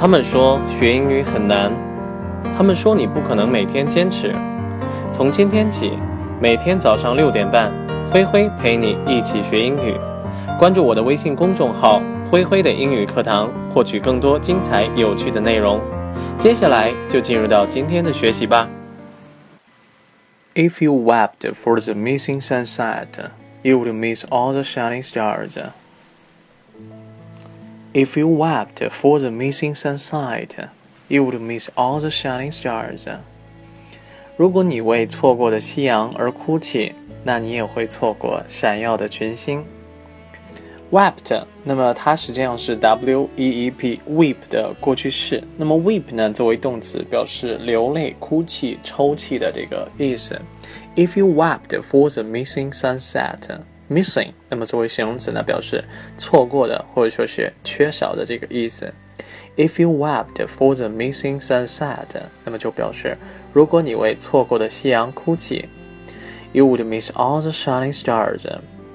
他们说学英语很难，他们说你不可能每天坚持。从今天起，每天早上六点半，灰灰陪你一起学英语。关注我的微信公众号“灰灰的英语课堂”，获取更多精彩有趣的内容。接下来就进入到今天的学习吧。If you wept for the missing sunset, you would miss all the shining stars. If you wept for the missing sunset, you would miss all the shining stars. 如果你为错过的夕阳而哭泣，那你也会错过闪耀的群星。Wept，那么它实际上是 W E E P，weep 的过去式。那么 weep 呢，作为动词，表示流泪、哭泣、抽泣的这个意思。If you wept for the missing sunset。 missing，那么作为形容词呢，表示错过的或者说是缺少的这个意思。If you wept for the missing sunset，那么就表示如果你为错过的夕阳哭泣，you would miss all the shining stars。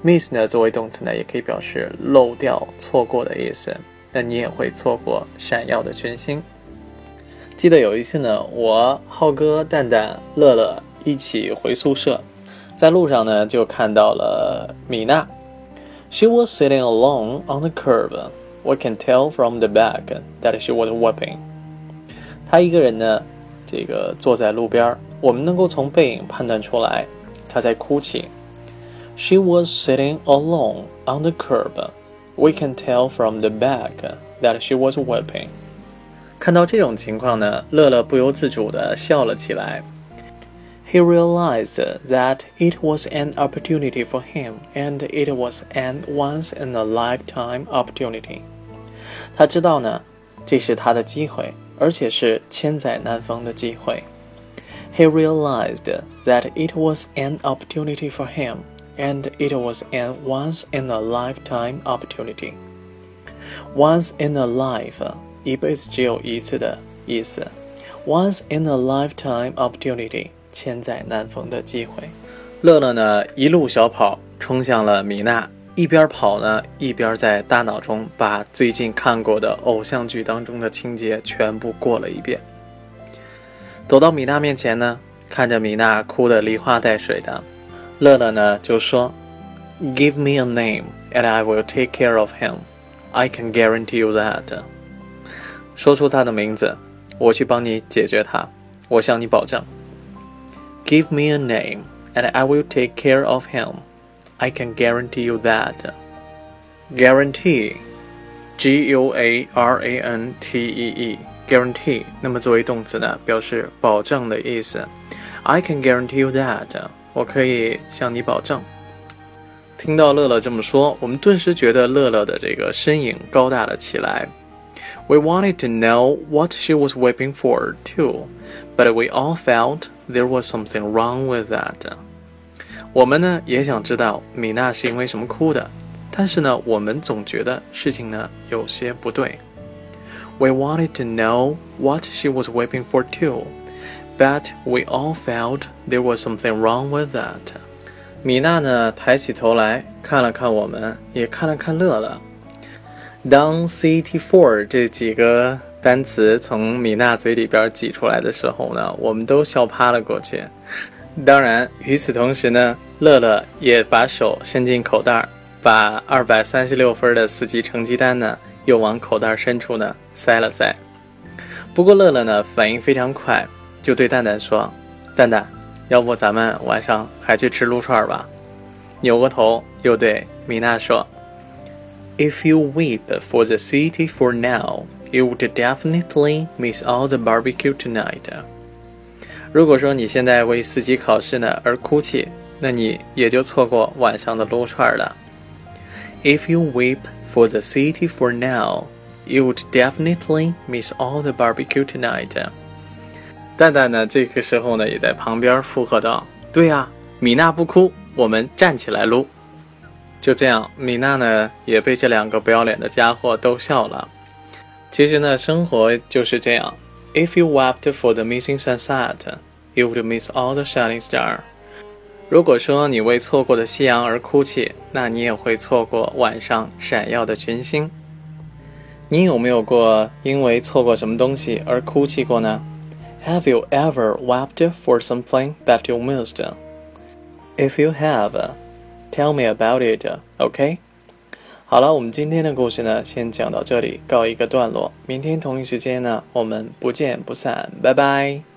miss 呢作为动词呢，也可以表示漏掉、错过的意思。那你也会错过闪耀的群星。记得有一次呢，我浩哥、蛋蛋、乐乐一起回宿舍。在路上呢，就看到了米娜。She was sitting alone on the curb. We can tell from the back that she was weeping. 她一个人呢，这个坐在路边，我们能够从背影判断出来，她在哭泣。She was sitting alone on the curb. We can tell from the back that she was weeping. 看到这种情况呢，乐乐不由自主地笑了起来。 he realized that it was an opportunity for him, and it was an once-in-a-lifetime opportunity. 他知道呢，这是他的机会，而且是千载难逢的机会。He realized that it was an opportunity for him, and it was an once-in-a-lifetime opportunity. Once in a life，一辈子只有一次的意思。Once in a lifetime opportunity。 千载难逢的机会，乐乐呢一路小跑冲向了米娜，一边跑呢一边在大脑中把最近看过的偶像剧当中的情节全部过了一遍。走到米娜面前呢，看着米娜哭得梨花带水的，乐乐呢就说：“Give me a name and I will take care of him. I can guarantee you that.” 说出他的名字，我去帮你解决他，我向你保证。Give me a name, and I will take care of him. I can guarantee you that. Guarantee, G U A R A N T E E, guarantee. 那么作为动词呢，表示保证的意思。I can guarantee you that. 我可以向你保证。听到乐乐这么说，我们顿时觉得乐乐的这个身影高大了起来。We wanted to know what she was weeping for too, but we all felt there was something wrong with that. that。我们呢也想知道米娜是因为什么哭的，但是呢，我们总觉得事情呢有些不对。We wanted to know what she was weeping for too, but we all felt there was something wrong with that. 米娜呢抬起头来看了看我们，也看了看乐乐。当 CET4 单词从米娜嘴里边挤出来的时候呢，我们都笑趴了过去。当然，与此同时呢，乐乐也把手伸进口袋，把二百三十六分的四级成绩单呢，又往口袋深处呢塞了塞。不过乐乐呢反应非常快，就对蛋蛋说：“蛋蛋，要不咱们晚上还去吃撸串吧？”扭过头又对米娜说：“If you weep for the city for now。” You would definitely miss all the barbecue tonight. 如果说你现在为四级考试呢而哭泣，那你也就错过晚上的撸串了。If you weep for the city for now, you would definitely miss all the barbecue tonight. 蛋蛋呢，这个时候呢，也在旁边附和道：“对呀，米娜不哭，我们站起来撸。”就这样，米娜呢也被这两个不要脸的家伙逗笑了。其实呢，生活就是这样。If you wept for the missing sunset, you would miss all the shining star。如果说你为错过的夕阳而哭泣，那你也会错过晚上闪耀的群星。 你有没有过因为错过什么东西而哭泣过呢？Have you ever wept for something that you missed? If you have, tell me about it. OK? 好了，我们今天的故事呢，先讲到这里，告一个段落。明天同一时间呢，我们不见不散。拜拜。